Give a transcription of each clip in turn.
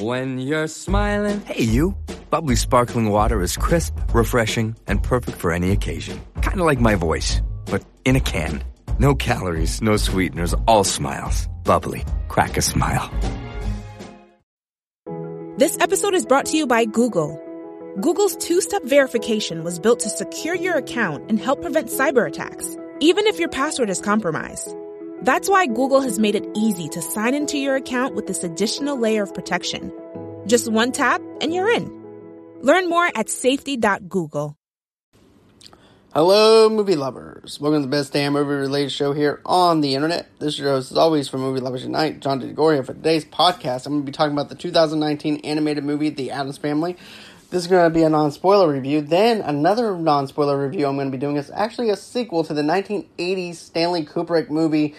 When you're smiling. Hey, you. Bubbly sparkling water is crisp, refreshing, and perfect for any occasion. Kind of like my voice, but in a can. No calories, no sweeteners, all smiles. Bubbly. Crack a smile. This episode is brought to you by Google. Google's two step verification was built to secure your account and help prevent cyber attacks, even if your password is compromised. That's why Google has made it easy to sign into your account with this additional layer of protection. Just one tap and you're in. Learn more at safety.google. Hello, movie lovers. Welcome to the best damn movie related show here on the internet. This is your host, as always, for Movie Lovers Unite, John DeGoria. For today's podcast, I'm going to be talking about the 2019 animated movie, The Addams Family. This is going to be a non spoiler review. Then, another non spoiler review I'm going to be doing is actually a sequel to the 1980s Stanley Kubrick movie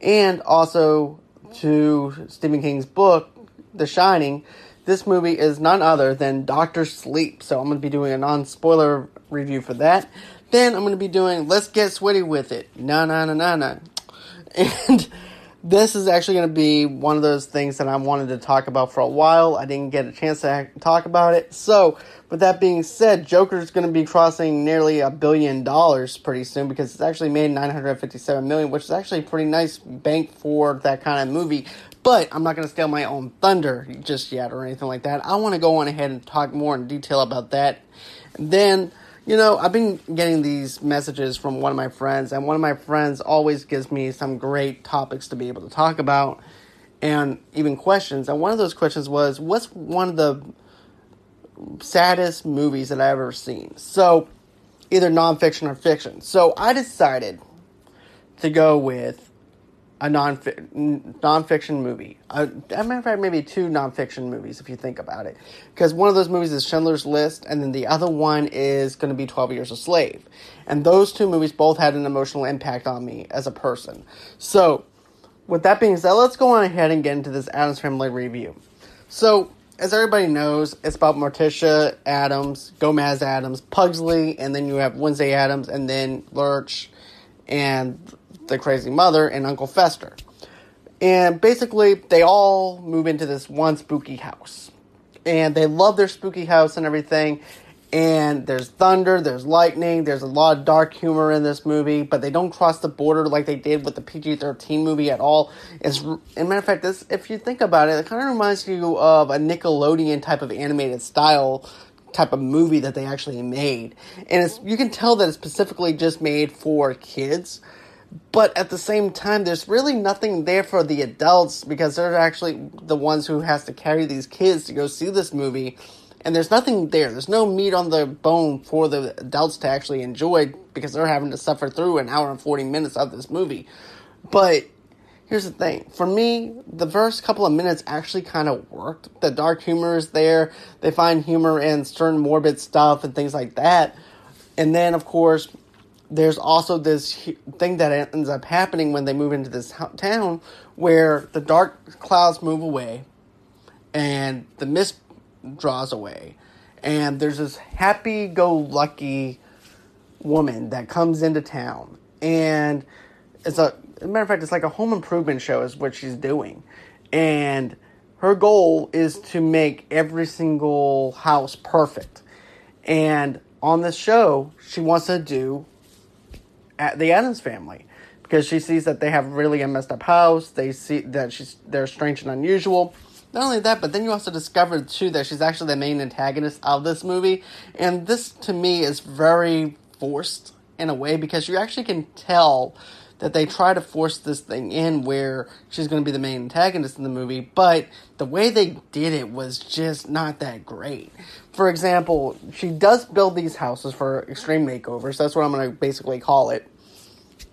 and also to Stephen King's book, The Shining. This movie is none other than Doctor Sleep. So, I'm going to be doing a non spoiler review for that. Then, I'm going to be doing Let's Get Sweaty with It. Na na na na na. And this is actually going to be one of those things that I wanted to talk about for a while. I didn't get a chance to talk about it. So, with that being said, Joker is going to be crossing nearly a billion dollars pretty soon because it's actually made 957 million, which is actually a pretty nice bank for that kind of movie. But I'm not going to steal my own thunder just yet or anything like that. I want to go on ahead and talk more in detail about that. And then you know, I've been getting these messages from one of my friends, and one of my friends always gives me some great topics to be able to talk about and even questions. And one of those questions was, What's one of the saddest movies that I've ever seen? So, either nonfiction or fiction. So, I decided to go with a non nonfiction movie. A, a matter of fact, maybe two nonfiction movies if you think about it, because one of those movies is Schindler's List, and then the other one is going to be Twelve Years a Slave, and those two movies both had an emotional impact on me as a person. So, with that being said, let's go on ahead and get into this Addams Family review. So, as everybody knows, it's about Morticia Addams, Gomez Addams, Pugsley, and then you have Wednesday Addams, and then Lurch, and the crazy mother, and Uncle Fester. And basically, they all move into this one spooky house. And they love their spooky house and everything. And there's thunder, there's lightning, there's a lot of dark humor in this movie, but they don't cross the border like they did with the PG 13 movie at all. It's, a matter of fact, this, if you think about it, it kind of reminds you of a Nickelodeon type of animated style type of movie that they actually made. And it's, you can tell that it's specifically just made for kids but at the same time there's really nothing there for the adults because they're actually the ones who has to carry these kids to go see this movie. And there's nothing there. There's no meat on the bone for the adults to actually enjoy because they're having to suffer through an hour and 40 minutes of this movie. But here's the thing. For me the first couple of minutes actually kind of worked. The dark humor is there. They find humor in certain morbid stuff and things like that. And then of course there's also this thing that ends up happening when they move into this town where the dark clouds move away and the mist draws away. And there's this happy-go-lucky woman that comes into town. And it's a, a matter of fact it's like a home improvement show is what she's doing. And her goal is to make every single house perfect. And on this show she wants to do the Addams family because she sees that they have really a messed up house. They see that she's they're strange and unusual. Not only that, but then you also discover too that she's actually the main antagonist of this movie, and this to me is very forced in a way because you actually can tell that they try to force this thing in where she's going to be the main antagonist in the movie, but the way they did it was just not that great. For example, she does build these houses for extreme makeovers. That's what I'm going to basically call it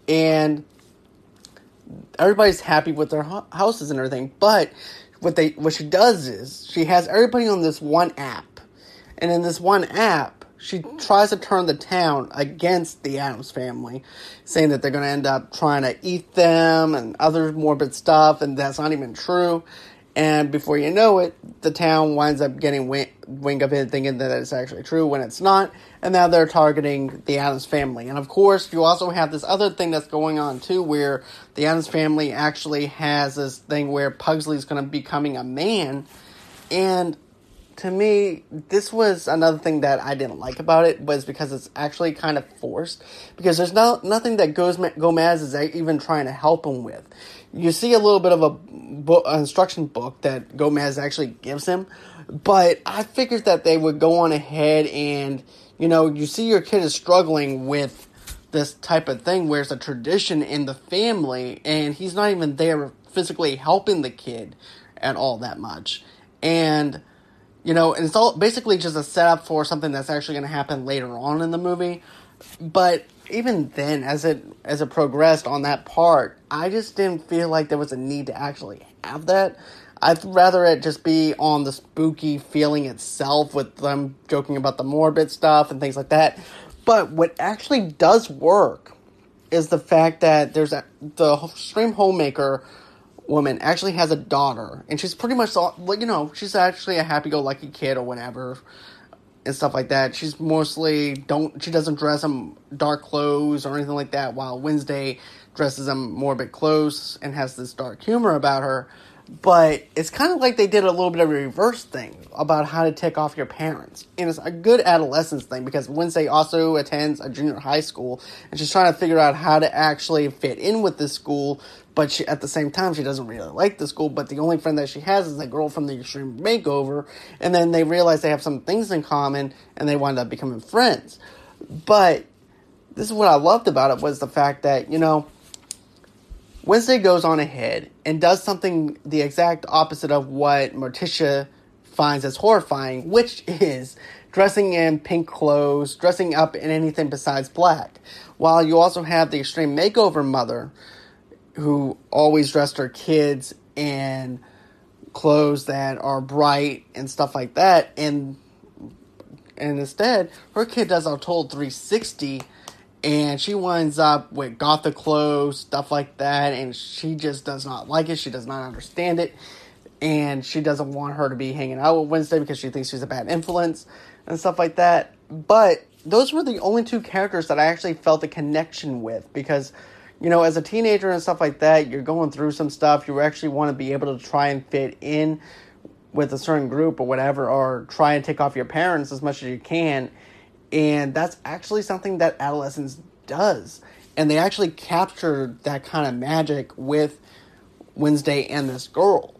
and everybody's happy with their houses and everything. But what they what she does is she has everybody on this one app, and in this one app, she tries to turn the town against the Addams family, saying that they're going to end up trying to eat them and other morbid stuff, and that's not even true. And before you know it, the town winds up getting wing, wing of it, thinking that it's actually true when it's not. And now they're targeting the Addams family. And of course, you also have this other thing that's going on too, where the Addams family actually has this thing where Pugsley's going to be becoming a man. And to me, this was another thing that I didn't like about it was because it's actually kind of forced. Because there's no nothing that Gomez is even trying to help him with. You see a little bit of a book, uh, instruction book that Gomez actually gives him, but I figured that they would go on ahead and you know you see your kid is struggling with this type of thing where it's a tradition in the family and he's not even there physically helping the kid at all that much. And you know, and it's all basically just a setup for something that's actually going to happen later on in the movie. But even then, as it as it progressed on that part, I just didn't feel like there was a need to actually have that. I'd rather it just be on the spooky feeling itself with them joking about the morbid stuff and things like that. But what actually does work is the fact that there's a, the stream homemaker woman actually has a daughter, and she's pretty much all, you know, she's actually a happy-go-lucky kid or whatever, and stuff like that. She's mostly don't she doesn't dress in dark clothes or anything like that, while Wednesday dresses in bit clothes and has this dark humor about her. But it's kind of like they did a little bit of a reverse thing about how to tick off your parents. And it's a good adolescence thing because Wednesday also attends a junior high school and she's trying to figure out how to actually fit in with this school but she, at the same time, she doesn't really like the school. But the only friend that she has is that girl from the Extreme Makeover. And then they realize they have some things in common, and they wind up becoming friends. But this is what I loved about it was the fact that you know Wednesday goes on ahead and does something the exact opposite of what Morticia finds as horrifying, which is dressing in pink clothes, dressing up in anything besides black. While you also have the extreme makeover mother, who always dressed her kids in clothes that are bright and stuff like that and and instead her kid does a total 360 and she winds up with gothic clothes stuff like that and she just does not like it she does not understand it and she doesn't want her to be hanging out with wednesday because she thinks she's a bad influence and stuff like that but those were the only two characters that i actually felt a connection with because you know, as a teenager and stuff like that, you're going through some stuff. You actually want to be able to try and fit in with a certain group or whatever, or try and take off your parents as much as you can. And that's actually something that adolescence does. And they actually capture that kind of magic with Wednesday and this girl.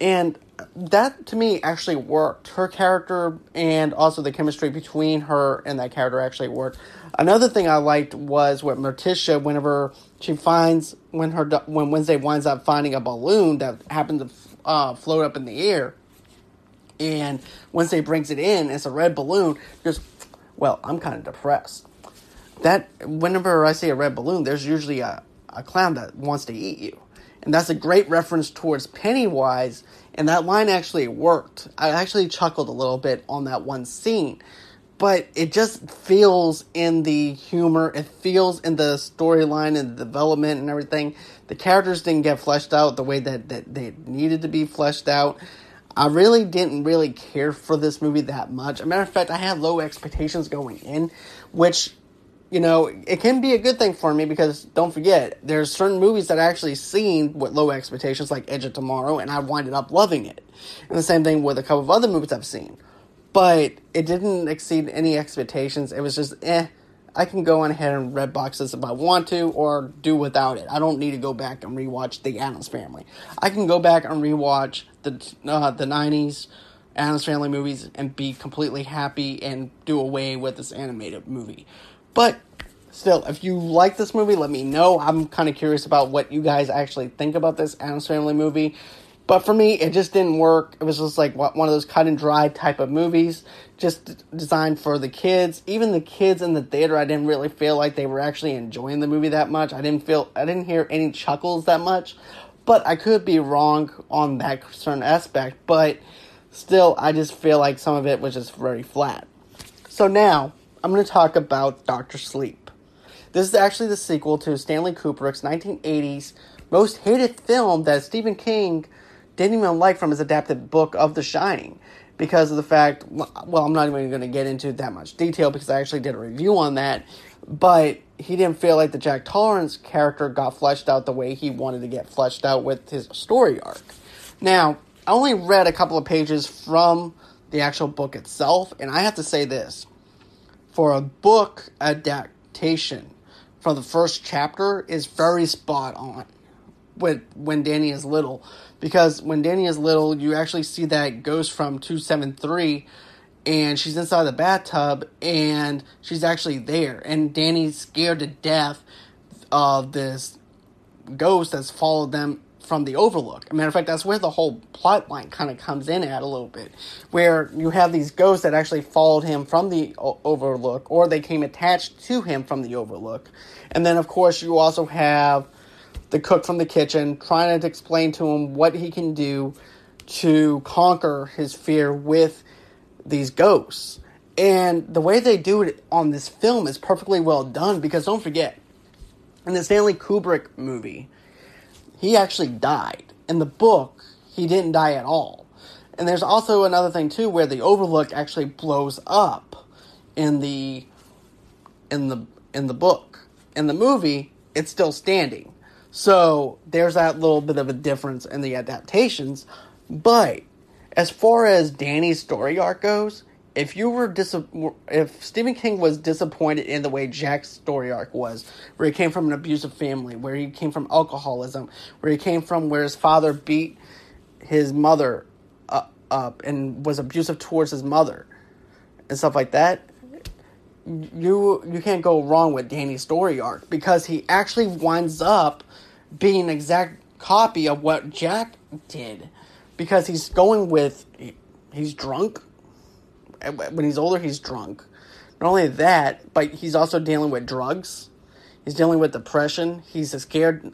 And that to me actually worked. Her character and also the chemistry between her and that character actually worked. Another thing I liked was what Morticia, whenever she finds when her when Wednesday winds up finding a balloon that happens to uh, float up in the air, and Wednesday brings it in, it's a red balloon. Just well, I'm kind of depressed. That whenever I see a red balloon, there's usually a, a clown that wants to eat you, and that's a great reference towards Pennywise. And that line actually worked. I actually chuckled a little bit on that one scene but it just feels in the humor, it feels in the storyline and the development and everything. The characters didn't get fleshed out the way that, that they needed to be fleshed out. I really didn't really care for this movie that much. a matter of fact, I had low expectations going in, which, you know, it can be a good thing for me because don't forget, there's certain movies that I actually seen with low expectations, like Edge of Tomorrow, and I winded up loving it. And the same thing with a couple of other movies I've seen but it didn't exceed any expectations. It was just eh. I can go ahead and red box this if I want to, or do without it. I don't need to go back and rewatch the Addams Family. I can go back and rewatch the uh, the '90s Addams Family movies and be completely happy and do away with this animated movie. But still, if you like this movie, let me know. I'm kind of curious about what you guys actually think about this Addams Family movie. But for me, it just didn't work. It was just like one of those cut and dry type of movies, just designed for the kids. Even the kids in the theater, I didn't really feel like they were actually enjoying the movie that much. I didn't feel, I didn't hear any chuckles that much. But I could be wrong on that certain aspect. But still, I just feel like some of it was just very flat. So now, I'm going to talk about Doctor Sleep. This is actually the sequel to Stanley Kubrick's 1980s most hated film that Stephen King didn't even like from his adapted book of The Shining because of the fact, well, I'm not even going to get into that much detail because I actually did a review on that, but he didn't feel like the Jack Torrance character got fleshed out the way he wanted to get fleshed out with his story arc. Now, I only read a couple of pages from the actual book itself, and I have to say this for a book adaptation for the first chapter is very spot on with when Danny is little because when Danny is little you actually see that ghost from 273 and she's inside the bathtub and she's actually there and Danny's scared to death of this ghost that's followed them from the Overlook. Matter of fact, that's where the whole plot line kind of comes in at a little bit, where you have these ghosts that actually followed him from the o- Overlook, or they came attached to him from the Overlook, and then of course you also have the cook from the kitchen trying to explain to him what he can do to conquer his fear with these ghosts. And the way they do it on this film is perfectly well done because don't forget, in the Stanley Kubrick movie, he actually died. In the book, he didn't die at all. And there's also another thing too where the Overlook actually blows up in the in the in the book. In the movie, it's still standing. So there's that little bit of a difference in the adaptations. But as far as Danny's story arc goes, if you were dis- if Stephen King was disappointed in the way Jack's story arc was, where he came from an abusive family, where he came from alcoholism, where he came from where his father beat his mother up, and was abusive towards his mother and stuff like that, you you can't go wrong with Danny's story arc because he actually winds up being an exact copy of what Jack did because he's going with he, he's drunk when he's older, he's drunk. Not only that, but he's also dealing with drugs. He's dealing with depression. He's scared.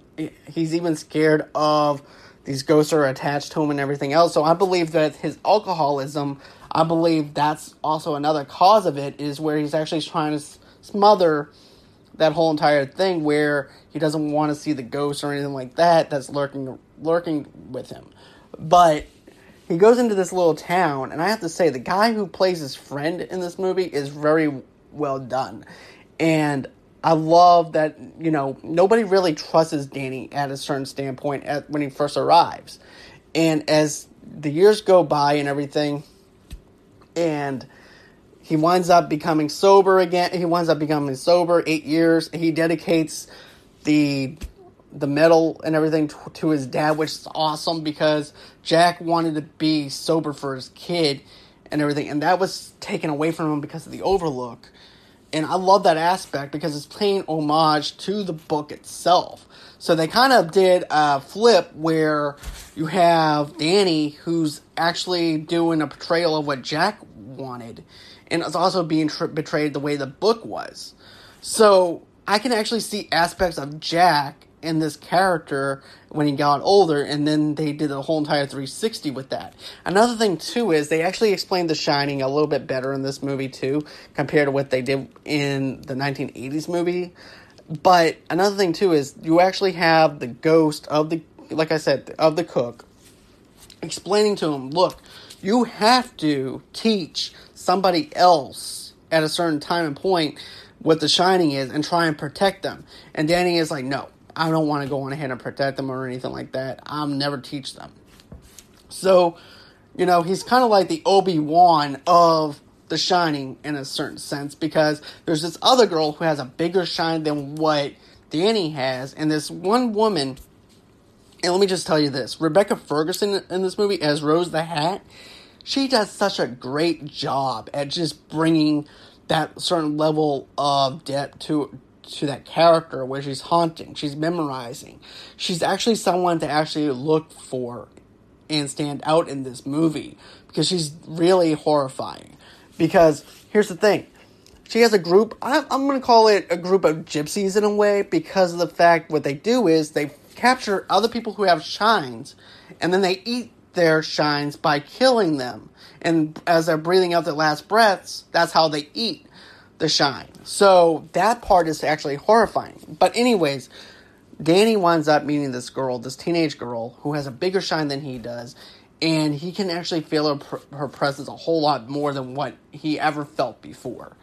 He's even scared of these ghosts are attached to him and everything else. So I believe that his alcoholism. I believe that's also another cause of it. Is where he's actually trying to smother that whole entire thing, where he doesn't want to see the ghost or anything like that that's lurking lurking with him. But he goes into this little town, and I have to say, the guy who plays his friend in this movie is very well done. And I love that, you know, nobody really trusts Danny at a certain standpoint at, when he first arrives. And as the years go by and everything, and he winds up becoming sober again, he winds up becoming sober eight years. He dedicates the the medal and everything to, to his dad, which is awesome because Jack wanted to be sober for his kid and everything, and that was taken away from him because of the Overlook. And I love that aspect because it's paying homage to the book itself. So they kind of did a flip where you have Danny, who's actually doing a portrayal of what Jack wanted, and it's also being tr- betrayed the way the book was. So I can actually see aspects of Jack in this character when he got older, and then they did a whole entire 360 with that. Another thing too is they actually explained The Shining a little bit better in this movie too, compared to what they did in the 1980s movie. But another thing too is you actually have the ghost of the, like I said, of the cook, explaining to him, look, you have to teach somebody else at a certain time and point what the shining is and try and protect them. And Danny is like, no, I don't want to go on ahead and protect them or anything like that. I'll never teach them. So, you know, he's kind of like the Obi Wan of The Shining in a certain sense because there's this other girl who has a bigger shine than what Danny has, and this one woman. And let me just tell you this Rebecca Ferguson in this movie as Rose the Hat, she does such a great job at just bringing that certain level of depth to to that character where she's haunting, she's memorizing. She's actually someone to actually look for and stand out in this movie because she's really horrifying. Because here's the thing she has a group, I'm, I'm going to call it a group of gypsies in a way because of the fact what they do is they capture other people who have shines and then they eat their shines by killing them. And as they're breathing out their last breaths, that's how they eat the shine. So that part is actually horrifying. But anyways, Danny winds up meeting this girl, this teenage girl who has a bigger shine than he does, and he can actually feel her, her presence a whole lot more than what he ever felt before.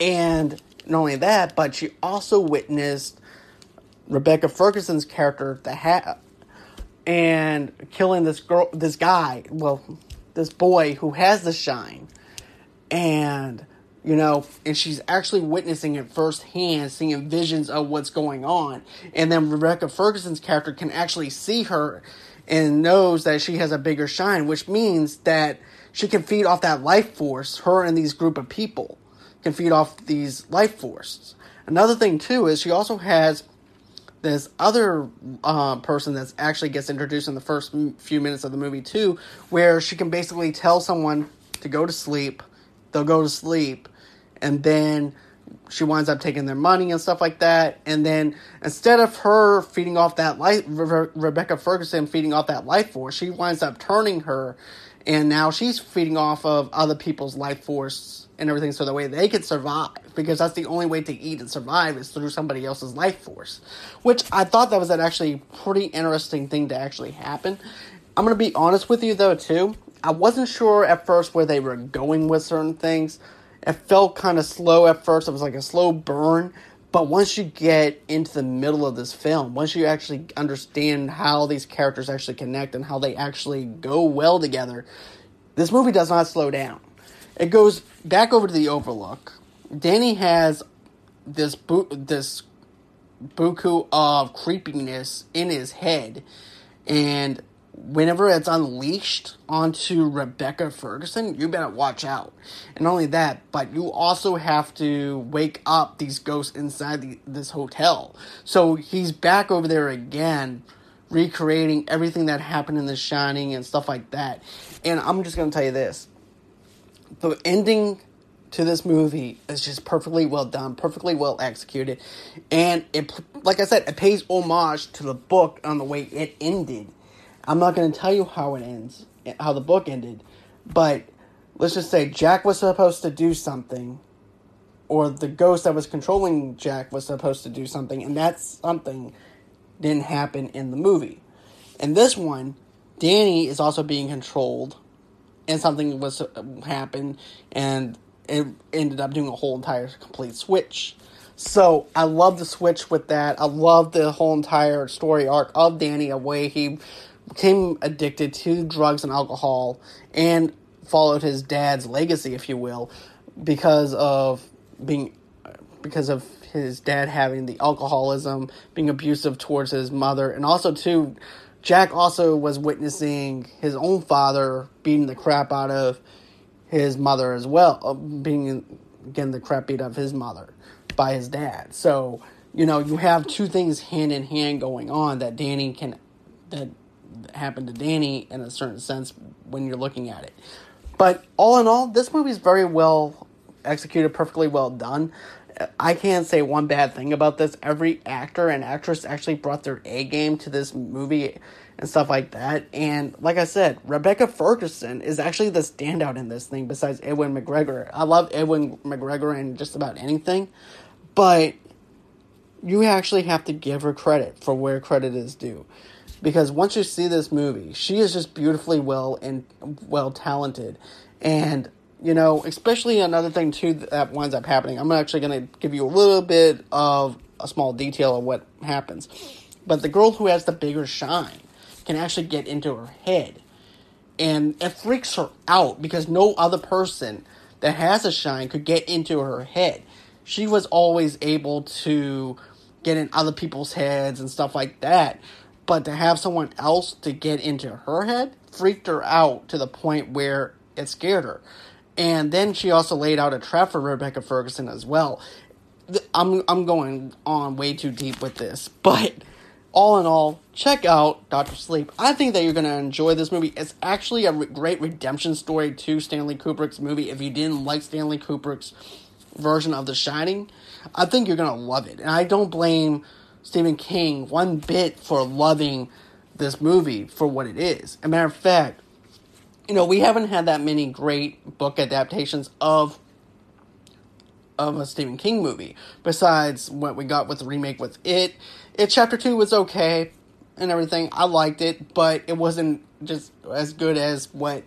And not only that, but she also witnessed Rebecca Ferguson's character, the hat, and killing this girl, this guy, well, this boy who has the shine, and you know, and she's actually witnessing it firsthand, seeing visions of what's going on. And then Rebecca Ferguson's character can actually see her and knows that she has a bigger shine, which means that she can feed off that life force. Her and these group of people can feed off these life forces. Another thing too is she also has this other uh, person that actually gets introduced in the first few minutes of the movie too, where she can basically tell someone to go to sleep. They'll go to sleep, and then she winds up taking their money and stuff like that. And then instead of her feeding off that life, Re- Rebecca Ferguson feeding off that life force, she winds up turning her, and now she's feeding off of other people's life force and everything, so the way they can survive. Because that's the only way to eat and survive is through somebody else's life force. Which I thought that was an actually pretty interesting thing to actually happen. I'm gonna be honest with you though too. I wasn't sure at first where they were going with certain things it felt kind of slow at first. It was like a slow burn. But once you get into the middle of this film, once you actually understand how these characters actually connect and how they actually go well together, this movie does not slow down. It goes back over to the Overlook. Danny has this bu- this buku of creepiness in his head, and whenever it's unleashed onto Rebecca Ferguson, you better watch out. And only that, but you also have to wake up these ghosts inside the, this hotel. So he's back over there again, recreating everything that happened in The Shining and stuff like that. And I'm just going to tell you this the ending to this movie is just perfectly well done, perfectly well executed, and it, like I said, it pays homage to the book on the way it ended I'm not going to tell you how it ends, how the book ended, but let's just say Jack was supposed to do something, or the ghost that was controlling Jack was supposed to do something, and that something didn't happen in the movie. In this one, Danny is also being controlled, and something was uh, happen, and it ended up doing a whole entire complete switch. So I love the switch with that. I love the whole entire story arc of Danny, a way he became addicted to drugs and alcohol and followed his dad's legacy, if you will, because of being because of his dad having the alcoholism, being abusive towards his mother, and also too, Jack also was witnessing his own father beating the crap out of his mother as well, uh, being getting the crap beat out of his mother by his dad. So you know you have two things hand in hand going on that Danny can that happened to Danny in a certain sense when you're looking at it. But all in all, this movie is very well executed, perfectly well done. I can't say one bad thing about this. Every actor and actress actually brought their A game to this movie and stuff like that. And like I said, Rebecca Ferguson is actually the standout in this thing besides Edwin McGregor. I love Edwin McGregor in just about anything, but you actually have to give her credit for where credit is due because once you see this movie, she is just beautifully well and well talented, and you know, especially another thing too that winds up happening. I'm actually going to give you a little bit of a small detail of what happens, but the girl who has the bigger shine can actually get into her head, and it freaks her out because no other person that has a shine could get into her head. She was always able to get in other people's heads and stuff like that but to have someone else to get into her head freaked her out to the point where it scared her. And then she also laid out a trap for Rebecca Ferguson as well. I'm I'm going on way too deep with this, but all in all, check out Doctor Sleep. I think that you're going to enjoy this movie. It's actually a re- great redemption story to Stanley Kubrick's movie. If you didn't like Stanley Kubrick's version of The Shining, I think you're going to love it. And I don't blame Stephen King one bit for loving this movie for what it is. As a matter of fact, you know, we haven't had that many great book adaptations of of a Stephen King movie. Besides what we got with the remake with It. It Chapter 2 was okay and everything. I liked it, but it wasn't just as good as what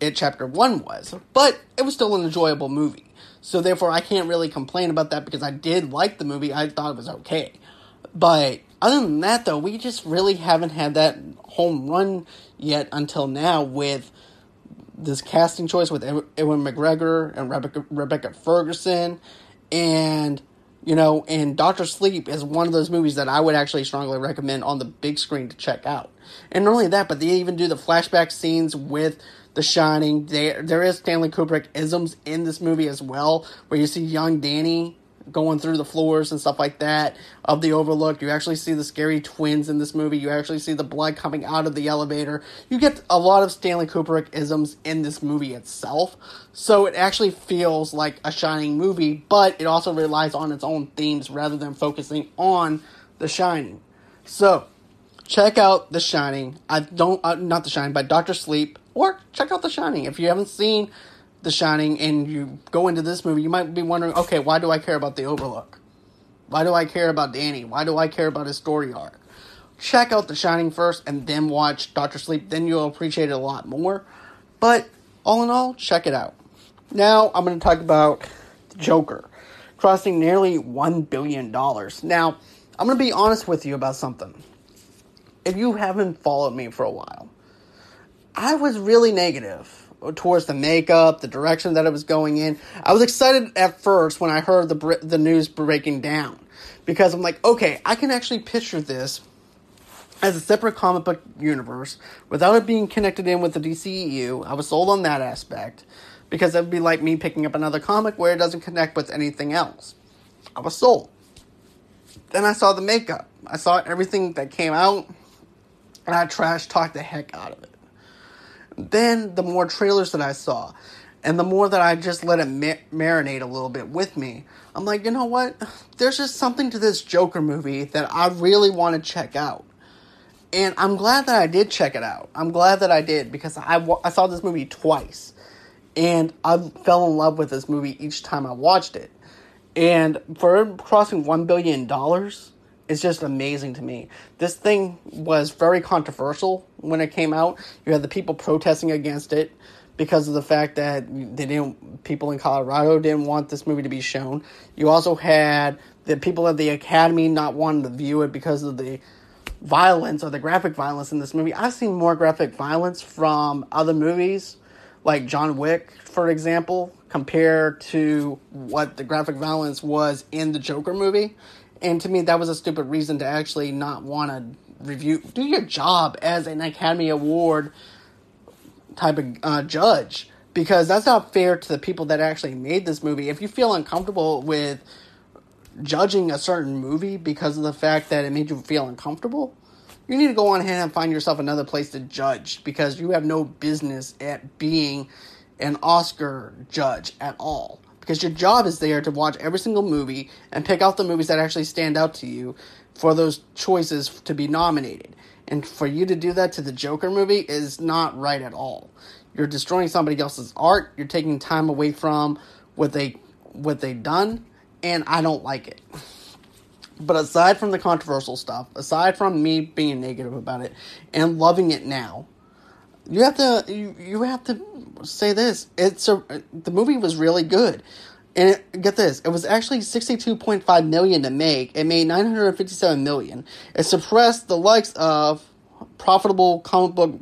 It Chapter 1 was. But it was still an enjoyable movie. So therefore I can't really complain about that because I did like the movie. I thought it was okay. But Other than that, though, we just really haven't had that home run yet until now with this casting choice with Ewan McGregor and Rebecca, Rebecca Ferguson, and you know, and Doctor Sleep is one of those movies that I would actually strongly recommend on the big screen to check out. And not only that, but they even do the flashback scenes with The Shining. There, there is Stanley Kubrick isms in this movie as well, where you see young Danny going through the floors and stuff like that of the Overlook. You actually see the scary twins in this movie. You actually see the blood coming out of the elevator. You get a lot of Stanley Kubrick isms in this movie itself. So it actually feels like a Shining movie, but it also relies on its own themes rather than focusing on The Shining. So check out The Shining. I don't, uh, not The Shining, but Doctor Sleep, or check out The Shining if you haven't seen the Shining and you go into this movie, you might be wondering, okay, why do I care about the Overlook? Why do I care about Danny? Why do I care about his story arc? Check out The Shining first and then watch Doctor Sleep, then you'll appreciate it a lot more. But all in all, check it out. Now I'm going to talk about Joker, crossing nearly $1 billion. Now, I'm going to be honest with you about something. If you haven't followed me for a while, I was really negative towards the makeup, the direction that it was going in. I was excited at first when I heard the the news breaking down because I'm like, okay, I can actually picture this as a separate comic book universe without it being connected in with the DCEU. I was sold on that aspect because it would be like me picking up another comic where it doesn't connect with anything else. I was sold. Then I saw the makeup. I saw everything that came out, and I trash talked the heck out of it then the more trailers that I saw, and the more that I just let it marinate a little bit with me, I'm like, you know what? There's just something to this Joker movie that I really want to check out. And I'm glad that I did check it out. I'm glad that I did because I, I saw this movie twice. And I fell in love with this movie each time I watched it. And for crossing $1 billion, is just amazing to me. This thing was very controversial when it came out. You had the people protesting against it because of the fact that they didn't people in Colorado didn't want this movie to be shown. You also had the people at the Academy not wanting to view it because of the violence or the graphic violence in this movie. I've seen more graphic violence from other movies like John Wick, for example, compared to what the graphic violence was in the Joker movie. And to me, that was a stupid reason to actually not want to review. Do your job as an Academy Award type of uh, judge because that's not fair to the people that actually made this movie. If you feel uncomfortable with judging a certain movie because of the fact that it made you feel uncomfortable, you need to go on ahead and find yourself another place to judge because you have no business at being an Oscar judge at all because your job is there to watch every single movie and pick out the movies that actually stand out to you for those choices to be nominated. And for you to do that to the Joker movie is not right at all. You're destroying somebody else's art. You're taking time away from what they what they've done, and I don't like it. But aside from the controversial stuff, aside from me being negative about it and loving it now, you have to you, you have to say this. It's a the movie was really good. And it, get this, it was actually 62.5 million to make. It made 957 million. It suppressed the likes of profitable comic book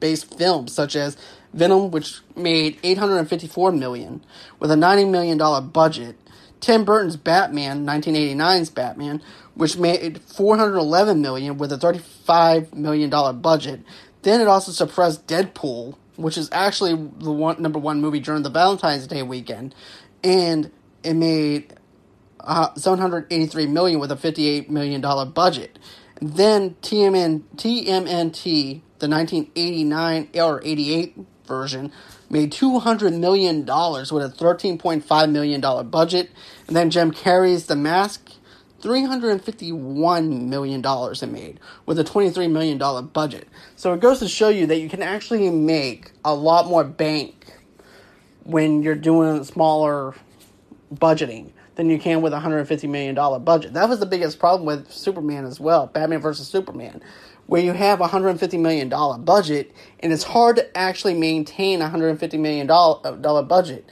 based films such as Venom, which made 854 million with a 90 million dollar budget. Tim Burton's Batman, 1989's Batman, which made 411 million with a 35 million dollar budget. Then it also suppressed Deadpool, which is actually the one number one movie during the Valentine's Day weekend, and it made uh, 783 million with a 58 million dollar budget. Then TMN, TMNT, the 1989 or 88 version, made 200 million dollars with a 13.5 million dollar budget. And then Jim Carrey's The Mask $351 million it made with a $23 million budget. So it goes to show you that you can actually make a lot more bank when you're doing smaller budgeting than you can with a $150 million budget. That was the biggest problem with Superman as well, Batman versus Superman, where you have a $150 million budget and it's hard to actually maintain a $150 million budget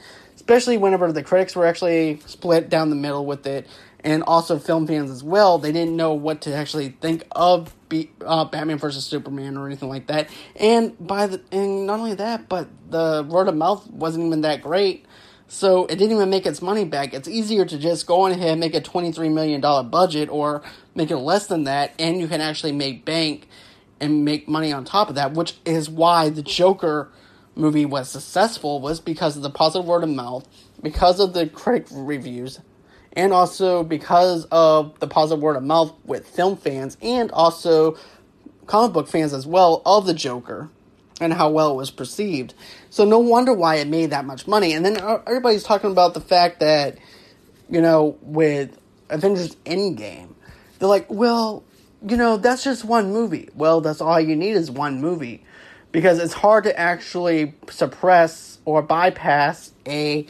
especially whenever the critics were actually split down the middle with it and also film fans as well. They didn't know what to actually think of Be- uh, Batman versus Superman or anything like that. And by the and not only that, but the word of mouth wasn't even that great. So it didn't even make its money back. It's easier to just go on ahead and make a $23 million budget or make it less than that, and you can actually make bank and make money on top of that, which is why the Joker movie was successful, was because of the positive word of mouth, because of the critic reviews, and also because of the positive word of mouth with film fans and also comic book fans as well of the Joker and how well it was perceived. So no wonder why it made that much money. And then everybody's talking about the fact that, you know, with Avengers Endgame, they're like, well, you know, that's just one movie. Well, that's all you need is one movie. Because it's hard to actually suppress or bypass a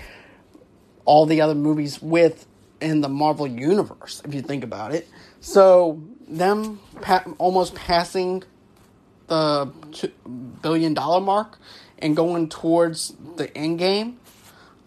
all the other movies with in the Marvel universe, if you think about it. So them pa- almost passing the billion dollar mark and going towards the end game,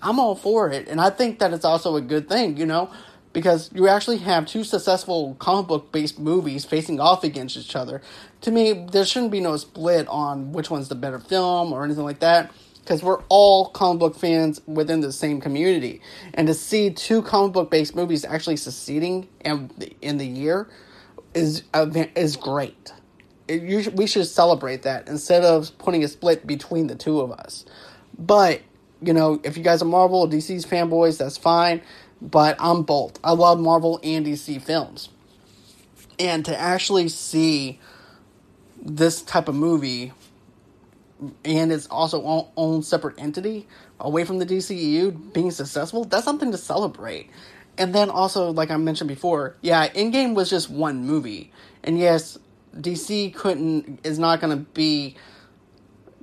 I'm all for it, and I think that it's also a good thing, you know, because you actually have two successful comic book based movies facing off against each other. To me, there shouldn't be no split on which one's the better film or anything like that because we're all comic book fans within the same community. And to see two comic book based movies actually succeeding in, in the year is is great. It, should, we should celebrate that instead of putting a split between the two of us. But you know, if you guys are Marvel or DC's fanboys, that's fine. But I'm both. I love Marvel and DC films, and to actually see this type of movie and it's also own, own separate entity away from the DCEU being successful, that's something to celebrate. And then also, like I mentioned before, yeah, Endgame was just one movie, and yes, DC couldn't is not going to be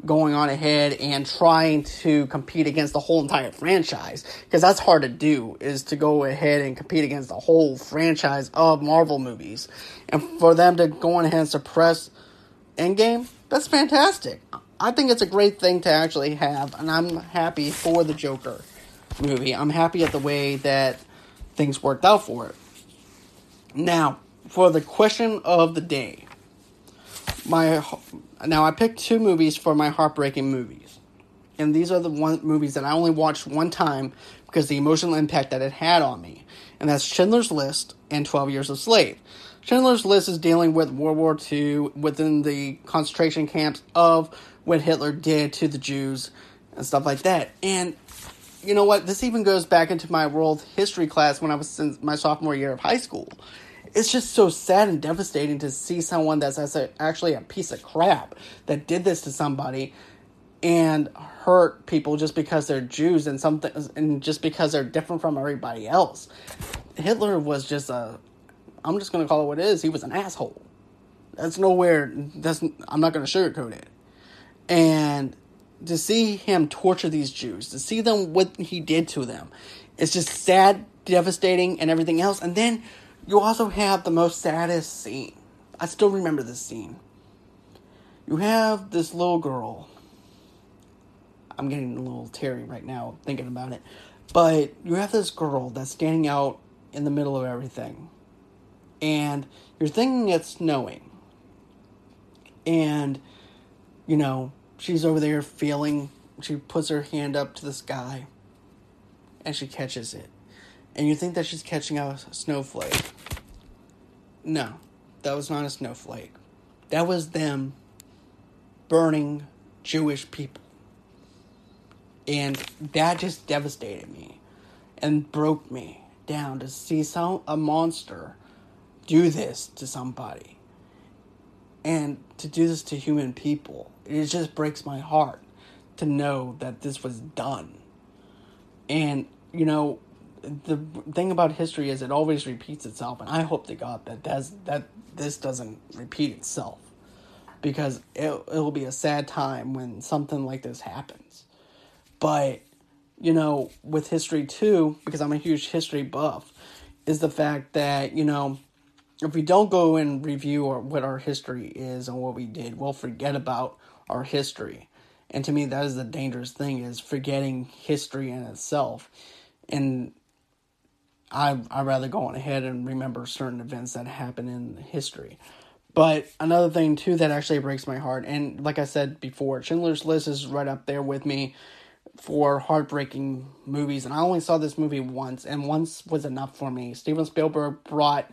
going on ahead and trying to compete against the whole entire franchise. Because that's hard to do is to go ahead and compete against the whole franchise of Marvel movies. And for them to go on ahead and suppress Endgame that's fantastic I think it's a great thing to actually have, and I'm happy for the Joker movie. I'm happy at the way that things worked out for it. Now, for the question of the day, my now I picked two movies for my heartbreaking movies, and these are the one movies that I only watched one time because the emotional impact that it had on me, and that's Schindler's List and Twelve Years a Slave. Schindler's List is dealing with World War II within the concentration camps of what Hitler did to the Jews and stuff like that. And you know what? This even goes back into my world history class when I was in my sophomore year of high school. It's just so sad and devastating to see someone that's actually a piece of crap that did this to somebody and hurt people just because they're Jews and something and just because they're different from everybody else. Hitler was just a I'm just going to call it what it is. He was an asshole. That's nowhere. That's I'm not going to sugarcoat it. And to see him torture these Jews, to see them what he did to them, it's just sad, devastating, and everything else. And then you also have the most saddest scene. I still remember this scene. You have this little girl. I'm getting a little teary right now thinking about it. But you have this girl that's standing out in the middle of everything and you're thinking it's snowing. And, you know, she's over there feeling, she puts her hand up to the sky and she catches it. And you think that she's catching a snowflake. No, that was not a snowflake. That was them burning Jewish people. And that just devastated me and broke me down to see some a monster do this to somebody and to do this to human people. It just breaks my heart to know that this was done. And, you know, the thing about history is it always repeats itself, and I hope to God that does, that this doesn't repeat itself because it, it'll be a sad time when something like this happens. But, you know, with history too, because I'm a huge history buff, is the fact that, you know, if we don't go and review our, what our history is and what we did, we'll forget about our history. And to me, that is the dangerous thing is forgetting history in itself. And I I rather go on ahead and remember certain events that happen in history. But another thing too that actually breaks my heart, and like I said before, Schindler's List is right up there with me for heartbreaking movies. And I only saw this movie once, and once was enough for me. Steven Spielberg brought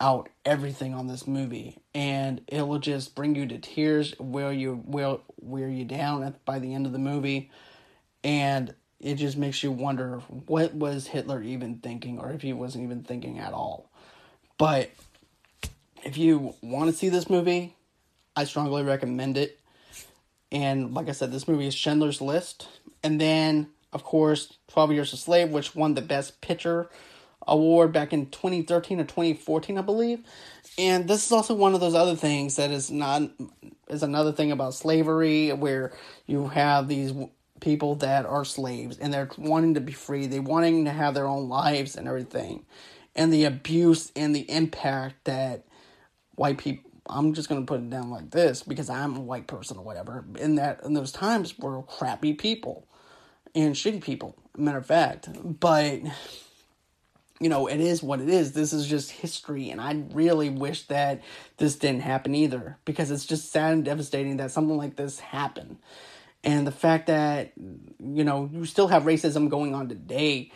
out everything on this movie, and it will just bring you to tears, wear you will wear you down at, by the end of the movie, and it just makes you wonder what was Hitler even thinking, or if he wasn't even thinking at all. But if you want to see this movie, I strongly recommend it. And like I said, this movie is Schindler's List. And then, of course, 12 Years a Slave, which won the Best Picture award back in 2013 or 2014, I believe. And this is also one of those other things that is not is another thing about slavery where you have these people that are slaves and they're wanting to be free, they wanting to have their own lives and everything. And the abuse and the impact that white people I'm just gonna put it down like this because I'm a white person or whatever. In that in those times were crappy people and shitty people, matter of fact. But you know, it is what it is. This is just history, and I really wish that this didn't happen either because it's just sad and devastating that something like this happened. And the fact that, you know, you still have racism going on today,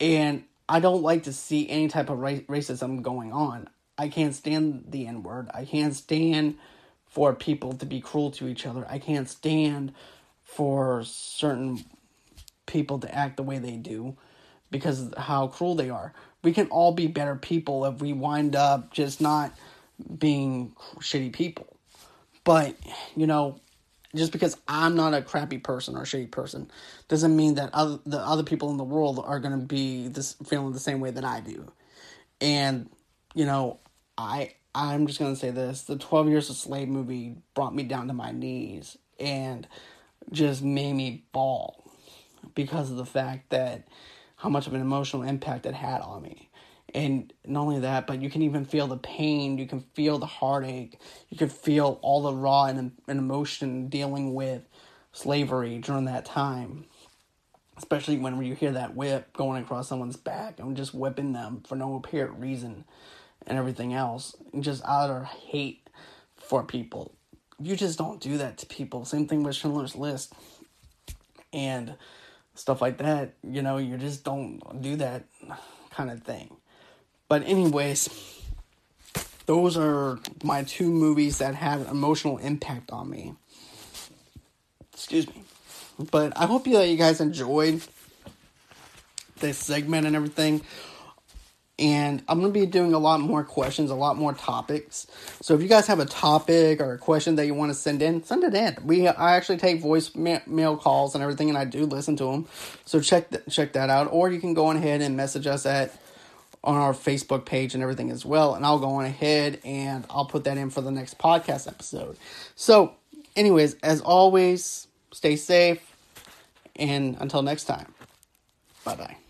and I don't like to see any type of ra- racism going on. I can't stand the N word. I can't stand for people to be cruel to each other. I can't stand for certain people to act the way they do because of how cruel they are. We can all be better people if we wind up just not being shitty people. But, you know, just because I'm not a crappy person or a shitty person doesn't mean that other, the other people in the world are going to be this feeling the same way that I do. And, you know, I I'm just going to say this, the 12 Years a Slave movie brought me down to my knees and just made me bawl because of the fact that how much of an emotional impact it had on me. And not only that, but you can even feel the pain, you can feel the heartache, you can feel all the raw and, and emotion dealing with slavery during that time. Especially when you hear that whip going across someone's back and just whipping them for no apparent reason and everything else. And just utter hate for people. You just don't do that to people. Same thing with Schindler's List. And stuff like that. You know, you just don't do that kind of thing. But, anyways, those are my two movies that had emotional impact on me. Excuse me. But I hope you guys enjoyed this segment and everything and I'm going to be doing a lot more questions, a lot more topics. So if you guys have a topic or a question that you want to send in, send it in. We I actually take voice mail calls and everything, and I do listen to them. So check th- check that out, or you can go ahead and message us at on our Facebook page and everything as well, and I'll go on ahead and I'll put that in for the next podcast episode. So, anyways, as always, stay safe, and until next time, bye bye.